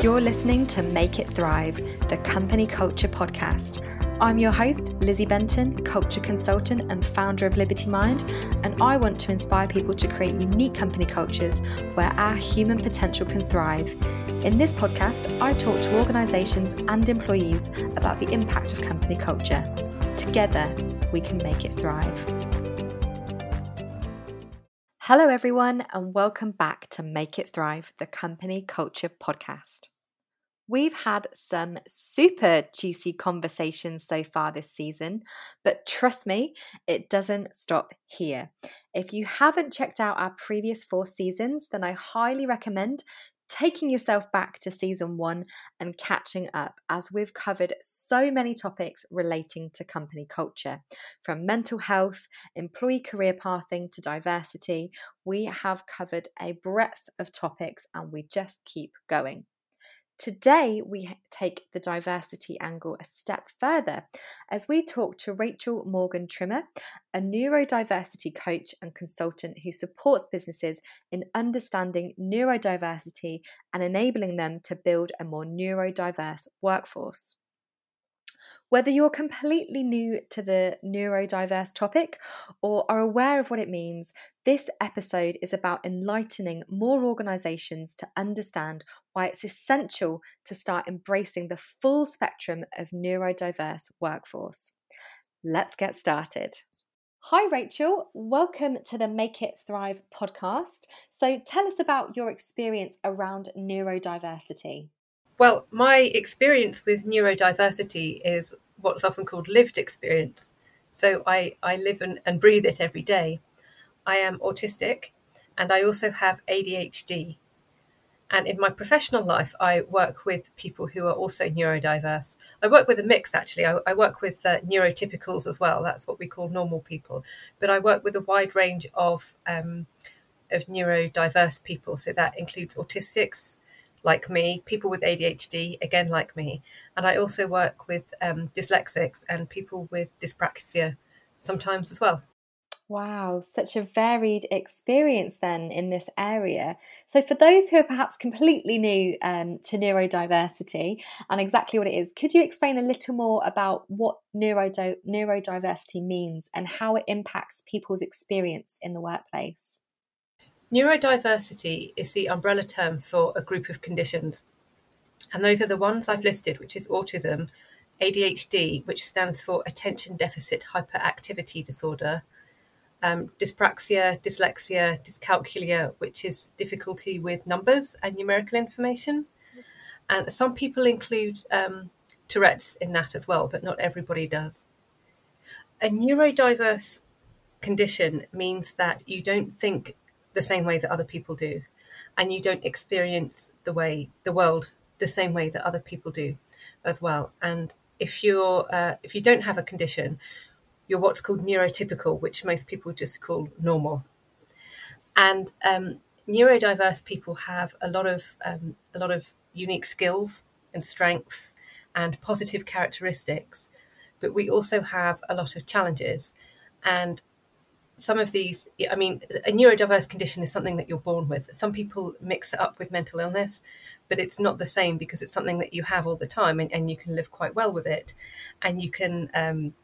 You're listening to Make It Thrive, the company culture podcast. I'm your host, Lizzie Benton, culture consultant and founder of Liberty Mind, and I want to inspire people to create unique company cultures where our human potential can thrive. In this podcast, I talk to organisations and employees about the impact of company culture. Together, we can make it thrive. Hello, everyone, and welcome back to Make It Thrive, the Company Culture Podcast. We've had some super juicy conversations so far this season, but trust me, it doesn't stop here. If you haven't checked out our previous four seasons, then I highly recommend taking yourself back to season one and catching up as we've covered so many topics relating to company culture. From mental health, employee career pathing to diversity, we have covered a breadth of topics and we just keep going. Today, we take the diversity angle a step further as we talk to Rachel Morgan Trimmer, a neurodiversity coach and consultant who supports businesses in understanding neurodiversity and enabling them to build a more neurodiverse workforce. Whether you're completely new to the neurodiverse topic or are aware of what it means, this episode is about enlightening more organisations to understand why it's essential to start embracing the full spectrum of neurodiverse workforce. Let's get started. Hi, Rachel. Welcome to the Make It Thrive podcast. So, tell us about your experience around neurodiversity. Well, my experience with neurodiversity is what's often called lived experience. So I, I live and, and breathe it every day. I am autistic and I also have ADHD. And in my professional life, I work with people who are also neurodiverse. I work with a mix, actually. I, I work with uh, neurotypicals as well. That's what we call normal people. But I work with a wide range of, um, of neurodiverse people. So that includes autistics, like me, people with ADHD, again, like me. And I also work with um, dyslexics and people with dyspraxia sometimes as well. Wow, such a varied experience then in this area. So, for those who are perhaps completely new um, to neurodiversity and exactly what it is, could you explain a little more about what neurodi- neurodiversity means and how it impacts people's experience in the workplace? Neurodiversity is the umbrella term for a group of conditions. And those are the ones I've listed, which is autism, ADHD, which stands for attention deficit hyperactivity disorder, um, dyspraxia, dyslexia, dyscalculia, which is difficulty with numbers and numerical information. And some people include um, Tourette's in that as well, but not everybody does. A neurodiverse condition means that you don't think the same way that other people do. And you don't experience the way the world the same way that other people do as well. And if you're uh, if you don't have a condition you're what's called neurotypical which most people just call normal. And um, neurodiverse people have a lot of um, a lot of unique skills and strengths and positive characteristics but we also have a lot of challenges. And some of these, I mean, a neurodiverse condition is something that you're born with. Some people mix it up with mental illness, but it's not the same because it's something that you have all the time and, and you can live quite well with it. And you can, um,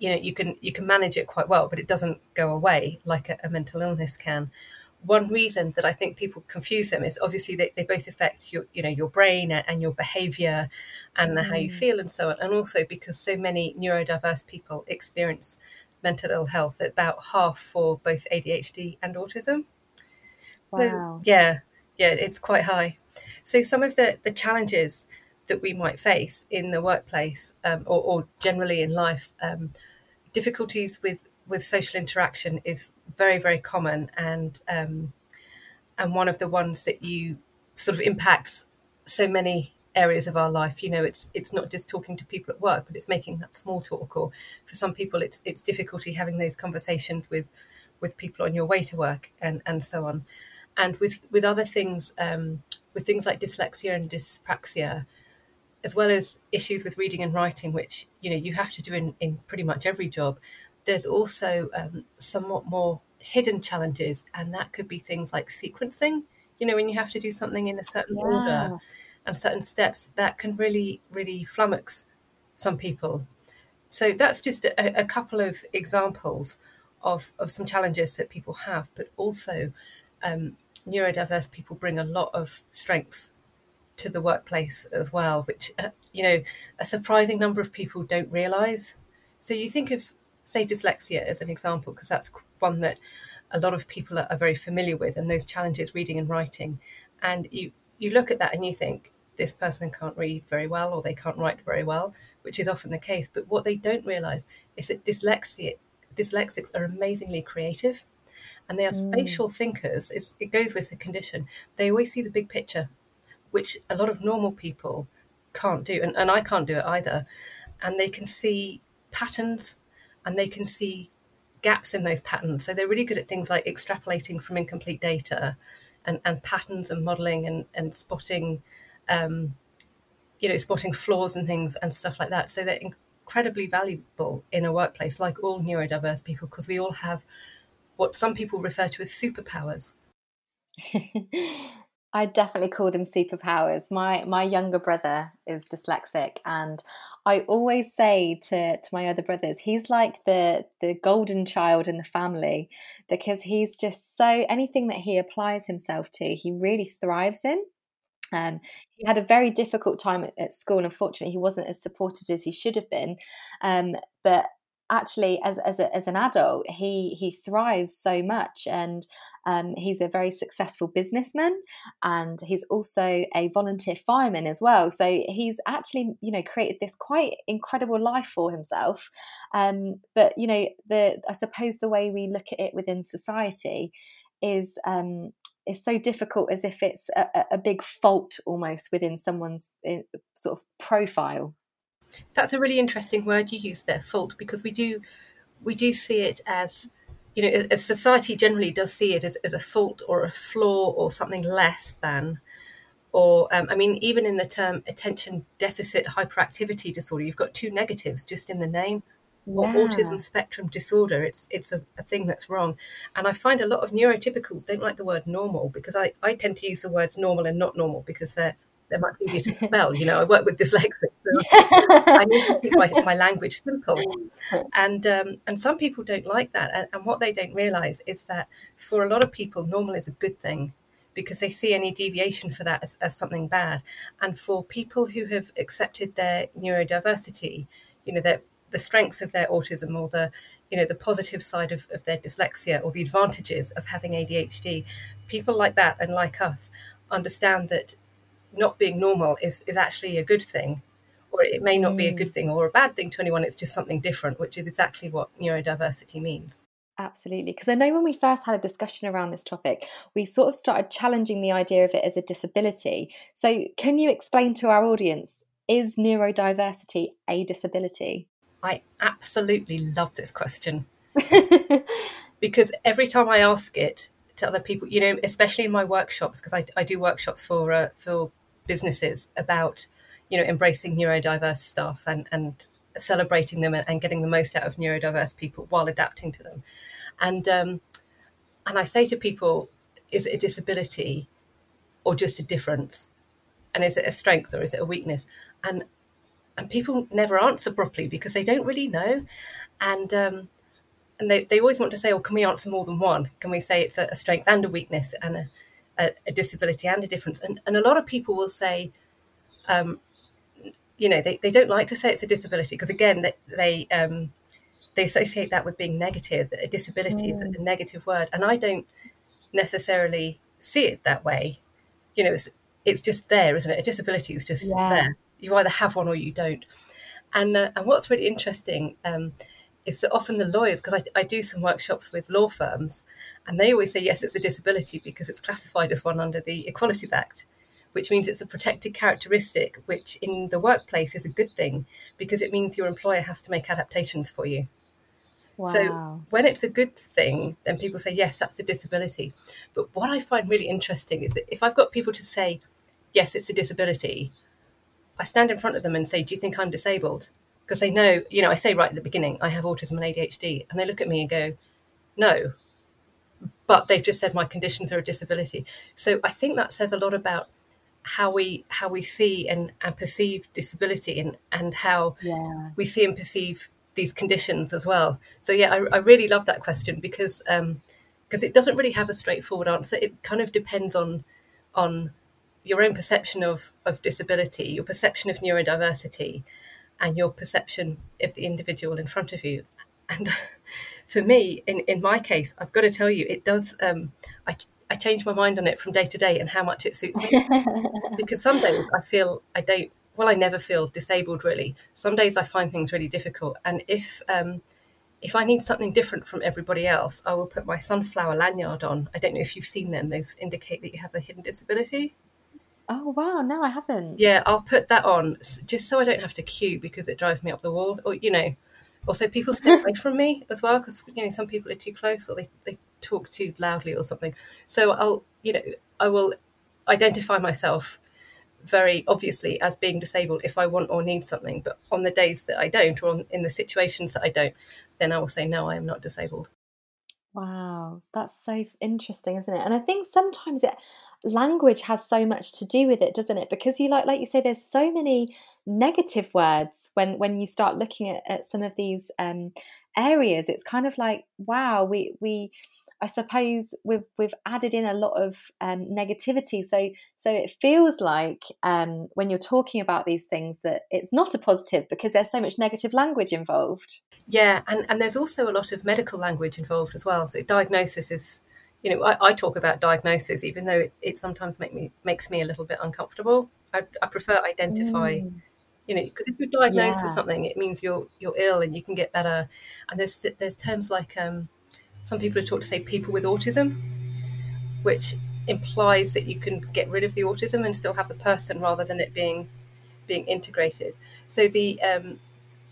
you know, you can you can manage it quite well, but it doesn't go away like a, a mental illness can. One reason that I think people confuse them is obviously they, they both affect your, you know, your brain and your behavior and mm. how you mm. feel and so on. And also because so many neurodiverse people experience mental ill health, about half for both ADHD and autism. Wow. So, yeah, yeah, it's quite high. So some of the, the challenges that we might face in the workplace um, or, or, generally in life, um, difficulties with, with social interaction is very, very common and um, and one of the ones that you sort of impacts so many areas of our life. You know, it's it's not just talking to people at work, but it's making that small talk. Or for some people, it's it's difficulty having those conversations with with people on your way to work and and so on. And with with other things, um, with things like dyslexia and dyspraxia, as well as issues with reading and writing, which you know you have to do in in pretty much every job. There's also um, somewhat more hidden challenges, and that could be things like sequencing. You know, when you have to do something in a certain yeah. order and certain steps that can really, really flummox some people. So that's just a, a couple of examples of, of some challenges that people have, but also um, neurodiverse people bring a lot of strengths to the workplace as well, which, uh, you know, a surprising number of people don't realize. So you think of, say, dyslexia as an example, because that's one that a lot of people are, are very familiar with, and those challenges reading and writing. And you, you look at that and you think, this person can't read very well or they can't write very well, which is often the case. But what they don't realize is that dyslexia, dyslexics are amazingly creative and they are mm. spatial thinkers. It's, it goes with the condition. They always see the big picture, which a lot of normal people can't do. And, and I can't do it either. And they can see patterns and they can see gaps in those patterns. So they're really good at things like extrapolating from incomplete data and, and patterns and modeling and, and spotting, um, you know, spotting flaws and things and stuff like that. So they're incredibly valuable in a workplace, like all neurodiverse people, because we all have what some people refer to as superpowers. I definitely call them superpowers. My my younger brother is dyslexic, and I always say to to my other brothers, he's like the the golden child in the family because he's just so anything that he applies himself to, he really thrives in. Um, he had a very difficult time at, at, school. Unfortunately, he wasn't as supported as he should have been. Um, but actually as as, a, as an adult he he thrives so much and um, he's a very successful businessman and he's also a volunteer fireman as well so he's actually you know created this quite incredible life for himself um, but you know the i suppose the way we look at it within society is um, is so difficult as if it's a, a big fault almost within someone's eh, sort of profile that's a really interesting word you use there, fault, because we do we do see it as you know, as society generally does see it as, as a fault or a flaw or something less than. Or, um, I mean, even in the term attention deficit hyperactivity disorder, you've got two negatives just in the name. Yeah. autism spectrum disorder, it's it's a, a, thing that's wrong. And I find a lot of neurotypicals don't like the word normal because I, I tend to use the words normal and not normal because they're they're much easier to spell. You know, I work with dyslexics, so I need to keep my, my language simple. And um, and some people don't like that. And, and what they don't realise is that for a lot of people, normal is a good thing because they see any deviation for that as, as something bad. And for people who have accepted their neurodiversity, you know, that the strengths of their autism or the you know the positive side of, of their dyslexia or the advantages of having ADHD, people like that and like us understand that not being normal is is actually a good thing or it may not mm. be a good mm. thing or a bad thing to anyone it's just something different which is exactly what neurodiversity means Absolutely. Because I know when we first had a discussion around this topic, we sort of started challenging the idea of it as a disability. So, can you explain to our audience is neurodiversity a disability? I absolutely love this question. because every time I ask it to other people, you know, especially in my workshops, because I, I do workshops for uh, for businesses about you know embracing neurodiverse staff and and celebrating them and, and, getting the most out of neurodiverse people while adapting to them. And um, and I say to people is it a disability or just a difference? And is it a strength or is it a weakness? And and people never answer properly because they don't really know and um, and they, they always want to say, "Oh, can we answer more than one? Can we say it's a, a strength and a weakness and a, a, a, disability and a difference?" And, and a lot of people will say, um, you know, they, they don't like to say it's a disability because again, they they, um, they associate that with being negative. That a disability mm. is a negative word, and I don't necessarily see it that way. You know, it's it's just there, isn't it? A disability is just yeah. there. You either have one or you don't. And uh, and what's really interesting. Um, is that often the lawyers, because I, I do some workshops with law firms, and they always say, yes, it's a disability because it's classified as one under the Equalities Act, which means it's a protected characteristic, which in the workplace is a good thing because it means your employer has to make adaptations for you. Wow. So when it's a good thing, then people say, yes, that's a disability. But what I find really interesting is that if I've got people to say, yes, it's a disability, I stand in front of them and say, do you think I'm disabled? because they know, you know, I say right at the beginning, I have autism and ADHD, and they look at me and go, no, but they've just said my conditions are a disability. So I think that says a lot about how we how we see and, and perceive disability and and how Yeah. we see and perceive these conditions as well. So yeah, I, I really love that question because um, because it doesn't really have a straightforward answer. It kind of depends on on your own perception of of disability, your perception of neurodiversity, and your perception of the individual in front of you. And for me, in in my case, I've got to tell you, it does. Um, I I change my mind on it from day to day and how much it suits me. because some days I feel I don't. Well, I never feel disabled really. Some days I find things really difficult, and if um, if I need something different from everybody else, I will put my sunflower lanyard on. I don't know if you've seen them; those indicate that you have a hidden disability. Oh wow, no, I haven't. Yeah, I'll put that on just so I don't have to queue because it drives me up the wall. Or you know, also people stay away from me as well because you know some people are too close or they they talk too loudly or something. So I'll you know I will identify myself very obviously as being disabled if I want or need something. But on the days that I don't, or on, in the situations that I don't, then I will say no, I am not disabled. Wow, that's so interesting, isn't it? And I think sometimes it language has so much to do with it, doesn't it? Because you like like you say, there's so many negative words when when you start looking at, at some of these um, areas. It's kind of like, wow, we we I suppose we've we've added in a lot of um, negativity. So so it feels like um, when you're talking about these things that it's not a positive because there's so much negative language involved. Yeah, and, and there's also a lot of medical language involved as well. So diagnosis is, you know, I, I talk about diagnosis even though it, it sometimes make me makes me a little bit uncomfortable. I, I prefer identify, Mm, you know, because if you're diagnosed with something, it means you're you're ill and you can get better. And there's there's terms like um, some people are taught to say people with autism, which implies that you can get rid of the autism and still have the person rather than it being being integrated. So the um,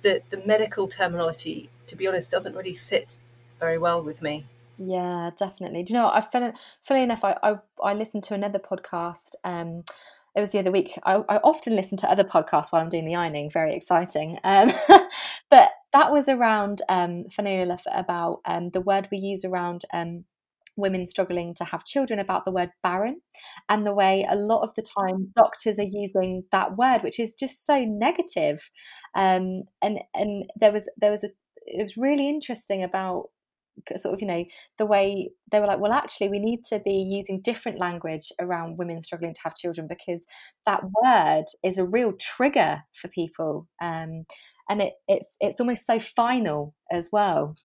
the the medical terminology, to be honest, doesn't really sit very well with me. yeah, definitely. Do you know what? I funny, funny enough, I, I I listened to another podcast. Um, it was the other week. I, I often listen to other podcasts while I'm doing the ironing. Very exciting. Um, but that was around um, enough about um, the word we use around um, women struggling to have children about the word barren and the way a lot of the time doctors are using that word which is just so negative. Um and and there was there was a it was really interesting about sort of you know the way they were like well actually we need to be using different language around women struggling to have children because that word is a real trigger for people. Um and it it's it's almost so final as well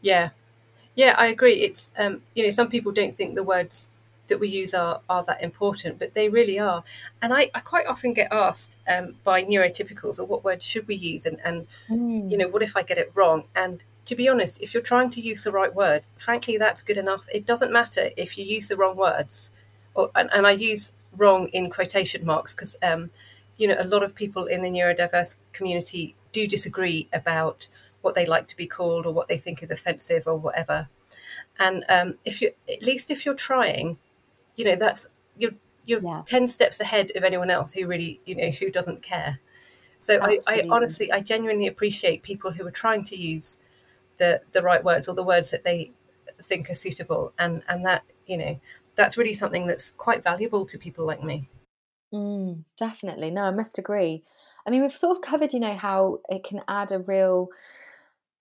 Yeah, yeah, I agree. It's um, you know some people don't think the words that we use are are that important, but they really are. And I, I quite often get asked um, by neurotypicals, or what words should we use, and and you Mm, know what if I get it wrong? And to be honest, if you're trying to use the right words, frankly, that's good enough. It doesn't matter if you use the wrong words, or and, and I use wrong in quotation marks because um, you know a lot of people in the neurodiverse community do disagree about what they like to be called or what they think is offensive or whatever. And um, if you, at least if you're trying, you know that's you're you're yeah ten steps ahead of anyone else who really you know who doesn't care. So I, I honestly, I genuinely appreciate people who are trying to use the the right words or the words that they think are suitable, and and that you know that's really something that's quite valuable to people like me. Mm, definitely. No, I must agree. I mean, we've sort of covered, you know, how it can add a real,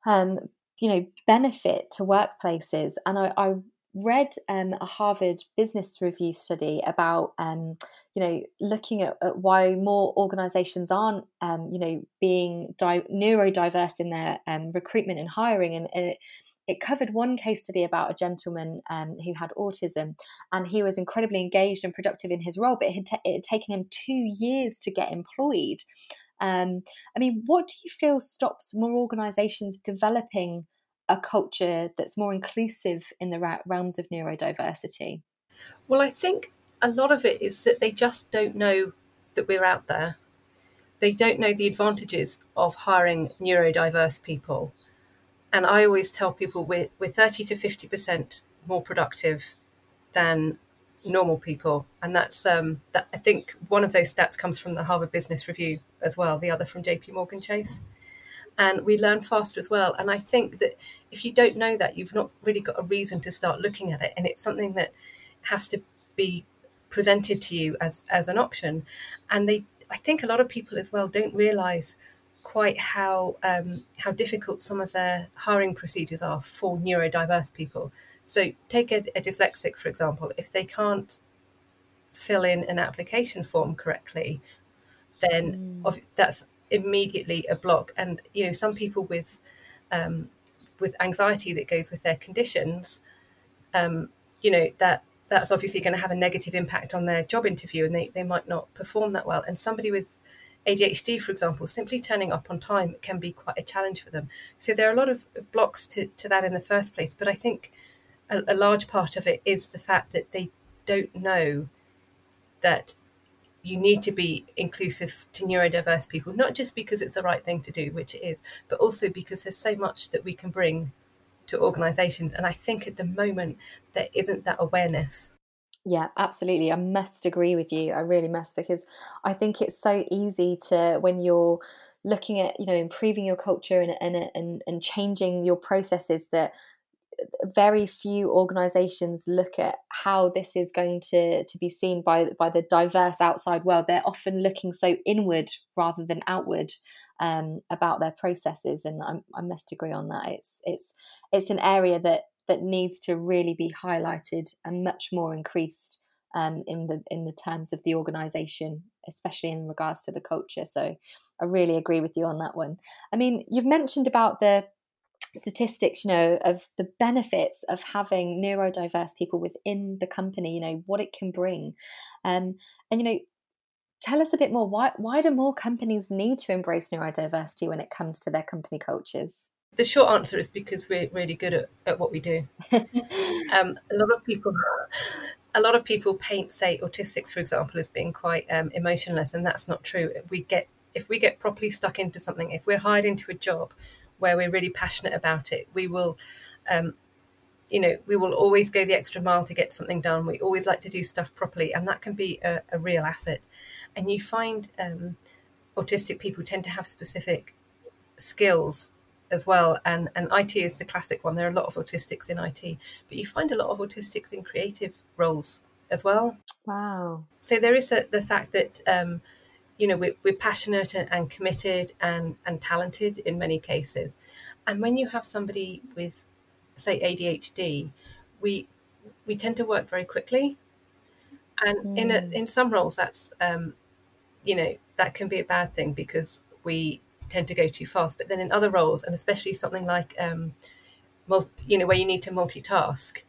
um, you know, benefit to workplaces. And I, I read um, a Harvard Business Review study about, um, you know, looking at, at why more organisations aren't, um, you know, being di- neurodiverse in their um, recruitment and hiring, and, and it, it covered one case study about a gentleman um, who had autism, and he was incredibly engaged and productive in his role, but it had, ta- it had taken him two years to get employed. Um, I mean, what do you feel stops more organisations developing a culture that's more inclusive in the ra- realms of neurodiversity? Well, I think a lot of it is that they just don't know that we're out there. They don't know the advantages of hiring neurodiverse people. And I always tell people we're, we're 30 to 50% more productive than normal people. And that's, um, that, I think one of those stats comes from the Harvard Business Review as well, the other from JP Morgan Chase. And we learn faster as well. And I think that if you don't know that, you've not really got a reason to start looking at it. And it's something that has to be presented to you as as an option, and they I think a lot of people as well don't realise quite how um, how difficult some of their hiring procedures are for neurodiverse people. So take a, a dyslexic for example, if they can't fill in an application form correctly, then mm. that's immediately a block. And you know, some people with um, with anxiety that goes with their conditions, um, you know, that that's obviously going to have a negative impact on their job interview, and they they might not perform that well. And somebody with ADHD, for example, simply turning up on time can be quite a challenge for them. So there are a lot of blocks to, to that in the first place. But I think a, a large part of it is the fact that they don't know that you need to be inclusive to neurodiverse people, not just because it's the right thing to do, which it is, but also because there's so much that we can bring to organizations. And I think at the moment, there isn't that awareness. Yeah, absolutely. I must agree with you. I really must because I think it's so easy to when you're looking at you know improving your culture and and and, and changing your processes that very few organizations look at how this is going to to be seen by by the diverse outside world they're often looking so inward rather than outward um, about their processes and I'm, i must agree on that it's it's it's an area that that needs to really be highlighted and much more increased um, in the in the terms of the organization especially in regards to the culture so i really agree with you on that one i mean you've mentioned about the statistics, you know, of the benefits of having neurodiverse people within the company, you know, what it can bring. Um, and, you know, tell us a bit more. Why, why do more companies need to embrace neurodiversity when it comes to their company cultures? The short answer is because we're really good at, at what we do. um, a lot of people, a lot of people paint, say, autistics, for example, as being quite um, emotionless, and that's not true. We get if we get properly stuck into something, if we're hired into a job where we're really passionate about it, we will, um, you know, we will always go the extra mile to get something done. We always like to do stuff properly, and that can be a, a real asset. And you find um, autistic people tend to have specific skills as well. And, and IT is the classic one. There are a lot of autistics in IT, but you find a lot of autistics in creative roles as well. Wow. So there is a, the fact that um, you know we're, we're passionate and, and, committed and and talented in many cases and when you have somebody with say adhd we we tend to work very quickly and mm. in a, hmm. in some roles that's um, you know that can be a bad thing because we tend to go too fast but then in other roles and especially something like um, mul- you know where you need to multitask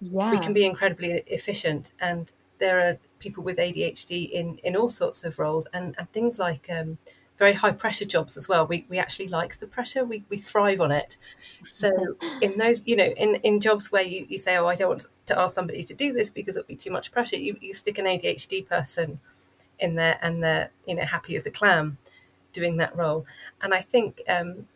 yeah. we can be incredibly efficient and there are people with ADHD in in all sorts of roles and, and things like um, very high pressure jobs as well. We we actually like the pressure. We we thrive on it. So in those, you know, in, in jobs where you, you say, Oh, I don't want to ask somebody to do this because it'll be too much pressure, you, you stick an ADHD person in there and they're, you know, happy as a clam doing that role. And I think um,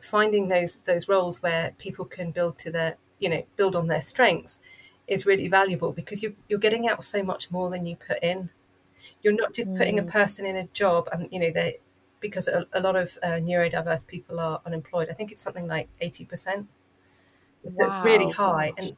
finding those those roles where people can build to their you know, build on their strengths is really valuable because you, you're getting out so much more than you put in. You're not just putting a mm. person in a job, and you know they because a, a lot of uh, neurodiverse people are unemployed. I think it's something like eighty percent. So wow. it's really high, and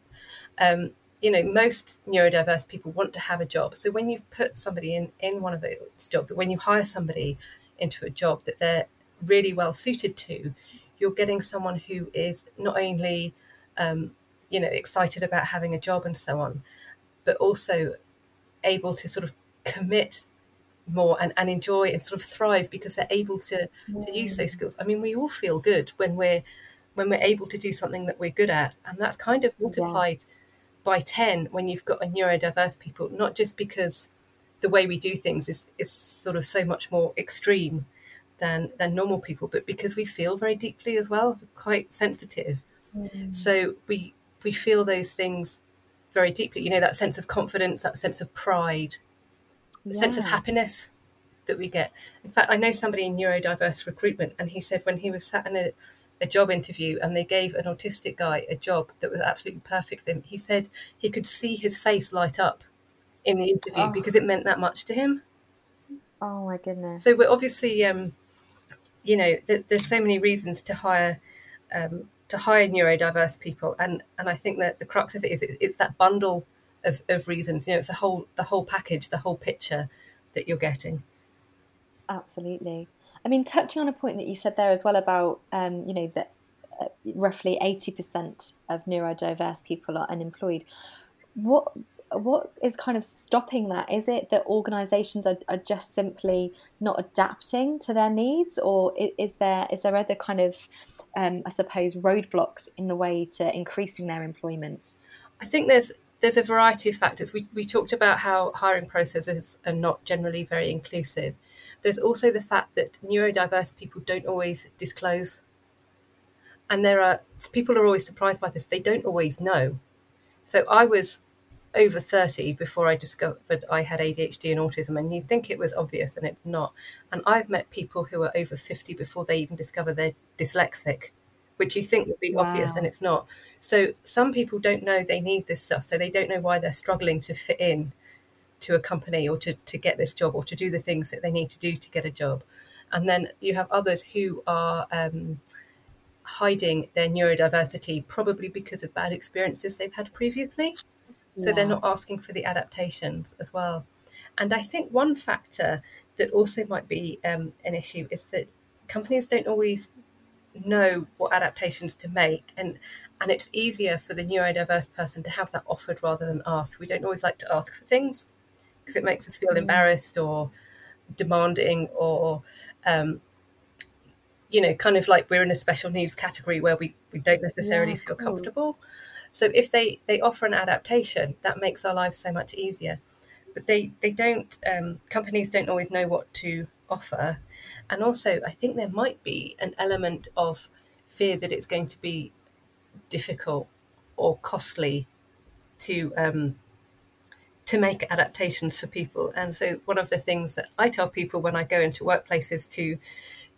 um, you know most neurodiverse people want to have a job. So when you've put somebody in in one of those jobs, when you hire somebody into a job that they're really well suited to, you're getting someone who is not only um, you know excited about having a job and so on but also able to sort of commit more and, and enjoy and sort of thrive because they're able to to use those skills i mean we all feel good when we're when we're able to do something that we're good at and that's kind of multiplied yeah. by 10 when you've got a neurodiverse people not just because the way we do things is is sort of so much more extreme than than normal people but because we feel very deeply as well quite sensitive mm. so we we feel those things very deeply. You know, that sense of confidence, that sense of pride, the yeah. sense of happiness that we get. In fact, I know somebody in neurodiverse recruitment, and he said when he was sat in a, a job interview and they gave an autistic guy a job that was absolutely perfect for him, he said he could see his face light up in the interview oh. because it meant that much to him. Oh my goodness! So we're obviously, um, you know, th- there's so many reasons to hire um, to hire neurodiverse people, and and I think that the crux of it is it, it's that bundle of, of reasons. You know, it's a whole the whole package, the whole picture that you're getting. Absolutely. I mean, touching on a point that you said there as well about, um, you know, that uh, roughly 80% of neurodiverse people are unemployed. What what is kind of stopping that? Is it that organisations are, are just simply not adapting to their needs, or is there is there other kind of, um, I suppose, roadblocks in the way to increasing their employment? I think there's there's a variety of factors. We we talked about how hiring processes are not generally very inclusive. There's also the fact that neurodiverse people don't always disclose and there are people are always surprised by this. They don't always know. So I was over 30 before I discovered I had ADHD and autism, and you'd think it was obvious, and it's not. And I've met people who are over 50 before they even discover they're dyslexic, which you think would be wow. obvious, and it's not. So some people don't know they need this stuff, so they don't know why they're struggling to fit in to a company or to, to get this job or to do the things that they need to do to get a job. And then you have others who are um, hiding their neurodiversity, probably because of bad experiences they've had previously. Yeah. So they're not asking for the adaptations as well. And I think one factor that also might be um, an issue is that companies don't always know what adaptations to make and and it's easier for the neurodiverse person to have that offered rather than ask we don't always like to ask for things because it makes us feel mm. embarrassed or demanding or um, you know, kind of like we're in a special needs category where we, we don't necessarily yeah, feel cool. So if they, they offer an adaptation, that makes our lives so much easier. But they, they don't, um, companies don't always know what to offer. And also, I think there might be an element of fear that it's going to be difficult or costly to um, to make adaptations for people. And so, one of the things that I tell people when I go into workplaces to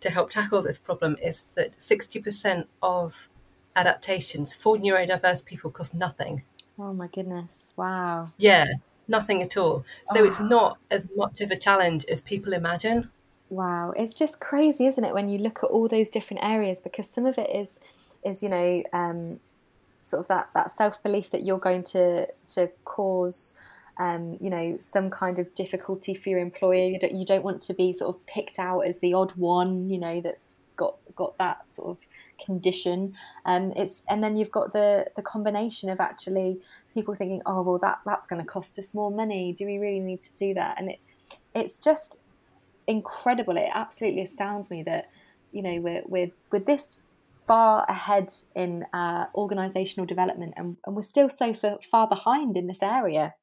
to help tackle this problem is that 60% of adaptations for neurodiverse people cost nothing. Oh my goodness. Wow. Yeah, nothing at all. So oh. it's not as much of a challenge as people imagine. Wow. It's just crazy, isn't it, when you look at all those different areas because some of it is is, you know, um, sort of that, that self belief that you're going to to cause um, you know, some kind of difficulty for your employer. You don't, you don't want to be sort of picked out as the odd one, you know, that's got got that sort of condition. Um, it's and then you've got the the combination of actually people thinking, oh well, that that's going to cost us more money. Do we really need to do that? And it it's just incredible. It absolutely astounds me that you know we're we're with this far ahead in uh, organizational development and, and we're still so far behind in this area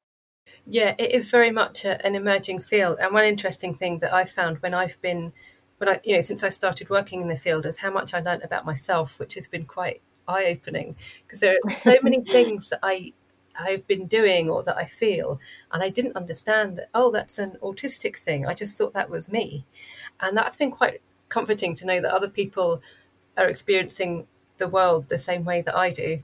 yeah, it is very much a, an emerging field. And one interesting thing that I've found when I've been, when I, you know, since I started working in the field is how much I learned about myself, which has been quite eye opening because there are so many things that I, I've been doing or that I feel, and I didn't understand that, oh, that's an autistic thing. I just thought that was me. And that's been quite comforting to know that other people are experiencing the world the same way that I do.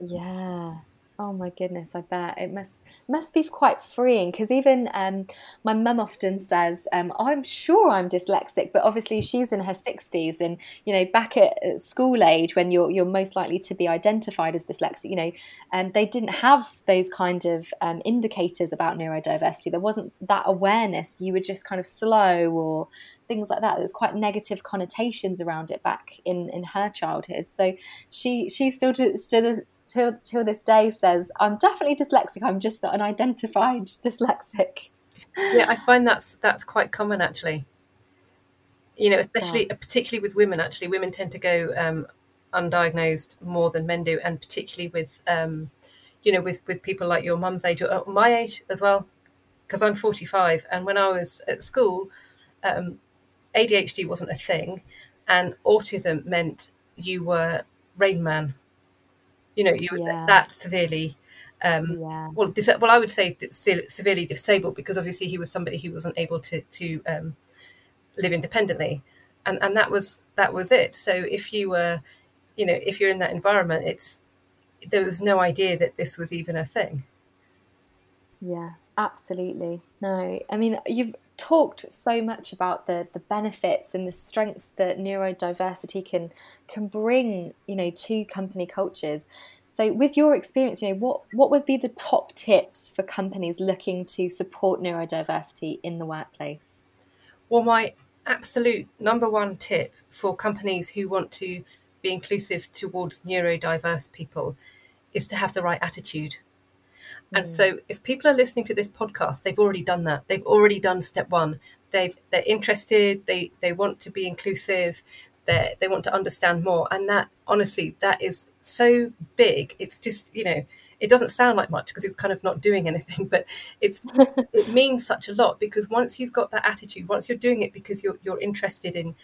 Yeah, Oh my goodness, I bet it must must be quite freeing because even um, my mum often says, um, "I'm sure I'm dyslexic," but obviously she's in her sixties, and you know, back at, school age when you're you're most likely to be identified as dyslexic, you know, um, they didn't have those kind of um, indicators about neurodiversity. There wasn't that awareness. You were just kind of slow or things like that. There's quite negative connotations around it back in in her childhood. So she she still still till till this day says I'm definitely dyslexic. I'm just not an identified dyslexic. Yeah, I find that's that's quite common actually. You know, especially yeah. particularly with women. Actually, women tend to go um, undiagnosed more than men do, and particularly with um, you know with with people like your mum's age or my age as well. Because I'm 45, and when I was at school, um, ADHD wasn't a thing, and autism meant you were Rain Man you know, you yeah. that severely. Um, yeah. Well, dis- well, I would say severely disabled because obviously he was somebody who wasn't able to to um, live independently, and and that was that was it. So if you were, you know, if you're in that environment, it's there was no idea that this was even a thing. Yeah, absolutely. No, I mean you've talked so much about the the benefits and the strengths that neurodiversity can can bring you know to company cultures So, with your experience, you know, what what would be the top tips for companies looking to support neurodiversity in the workplace? Well, my absolute number one tip for companies who want to be inclusive towards neurodiverse people is to have the right attitude. And so if people are listening to this podcast, they've already done that. They've already done step one. They've they're interested, they they want to be inclusive, they they want to understand more. And that honestly, that is so big. It's just, you know, it doesn't sound like much because you're kind of not doing anything, but it's it means such a lot because once you've got that attitude, once you're doing it because you're you're interested in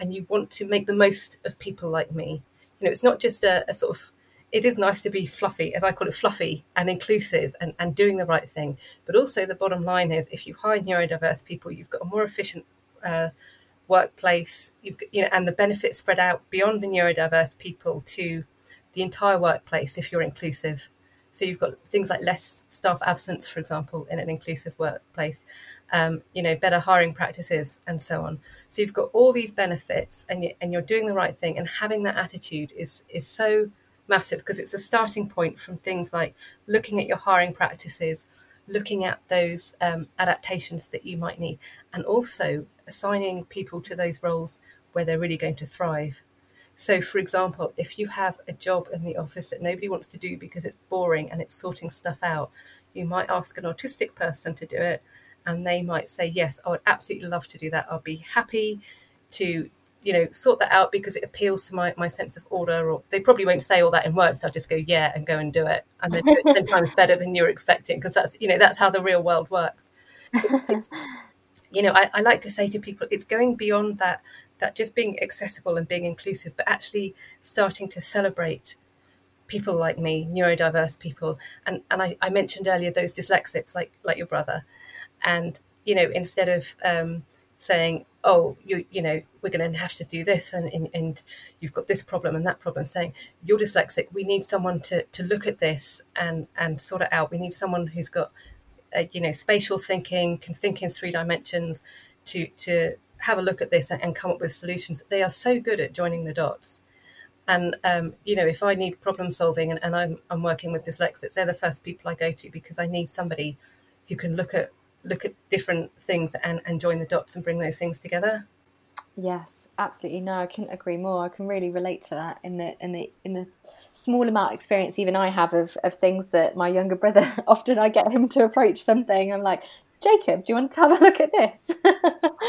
and you want to make the most of people like me. You know, it's not just a, a sort of it is nice to be fluffy, as I call it, fluffy and inclusive and, and doing the right thing. But also, the bottom line is if you hire neurodiverse people, you've got a more efficient uh, workplace, you've got, you know, and the benefits spread out beyond the neurodiverse people to the entire workplace if you're inclusive. So you've got things like less staff absence, for example, in an inclusive workplace, um, you know, better hiring practices, and so on. So you've got all these benefits, and you, and you're doing the right thing, and having that attitude is is so massive because it's a starting point from things like looking at your hiring practices, looking at those um, adaptations that you might need, and also assigning people to those roles where they're really going to thrive. So, for example, if you have a job in the office that nobody wants to do because it's boring and it's sorting stuff out, you might ask an autistic person to do it, and they might say, Yes, I would absolutely love to do that. I'll be happy to you know sort that out because it appeals to my, my sense of order or they probably won't say all that in words. I'll just go yeah and go and do it. And then do it 10 times better than you're expecting because that's you know that's how the real world works. It's, you know I, I like to say to people it's going beyond that that just being accessible and being inclusive but actually starting to celebrate people like me neurodiverse people. And and I, I mentioned earlier those dyslexics like like your brother. And you know instead of um, saying oh, you you know, we're going to have to do this, and, and and you've got this problem and that problem. Saying you're dyslexic, we need someone to to look at this and and sort it out. We need someone who's got, uh, you know, spatial thinking, can think in three dimensions, to to have a look at this and, and come up with solutions. They are so good at joining the dots. And um, you know, if I need problem solving and, and I'm I'm working with dyslexics, they're the first people I go to because I need somebody who can look at look at different things and, and join the dots and bring those things together. Yes, absolutely. No, I couldn't agree more. I can really relate to that in the in the in the small amount of experience even I have of of things that my younger brother often I get him to approach something. I'm like, Jacob, do you want to have a look at this?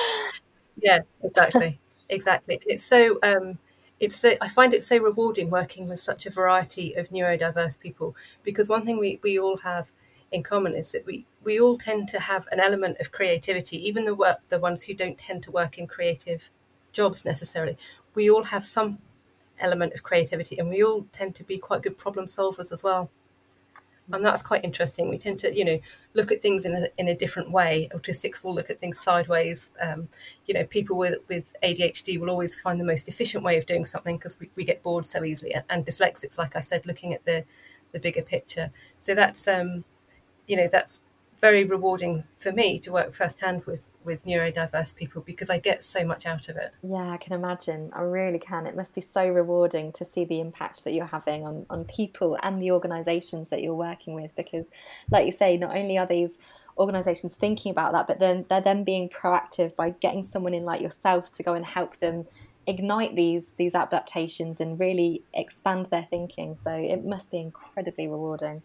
yeah, exactly, exactly. It's so um, it's so, I find it so rewarding working with such a variety of neurodiverse people because one thing we we all have in common is that we, we all tend to have an element of creativity, even the work the ones who don't tend to work in creative jobs necessarily. We all have some element of creativity, and we all tend to be quite good problem solvers as well. And that's quite interesting. We tend to, you know, look at things in a, in a different way. Autistics will look at things sideways. Um, you know, people with, with ADHD will always find the most efficient way of doing something because we, we get bored so easily. And dyslexics, like I said, looking at the the bigger picture. So that's um, you know that's very rewarding for me to work firsthand with with neurodiverse people because I get so much out of it. Yeah, I can imagine. I really can. It must be so rewarding to see the impact that you're having on, on people and the organizations that you're working with because like you say, not only are these organizations thinking about that, but then they're then being proactive by getting someone in like yourself to go and help them ignite these these adaptations and really expand their thinking. So it must be incredibly rewarding.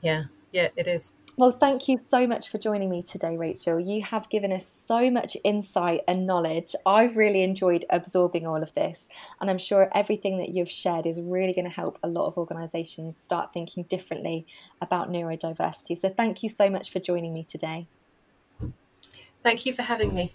Yeah, yeah, it is. Well, thank you so much for joining me today, Rachel. You have given us so much insight and knowledge. I've really enjoyed absorbing all of this, and I'm sure everything that you've shared is really going to help a lot of organisations start thinking differently about neurodiversity. So, thank you so much for joining me today. Thank you for having me.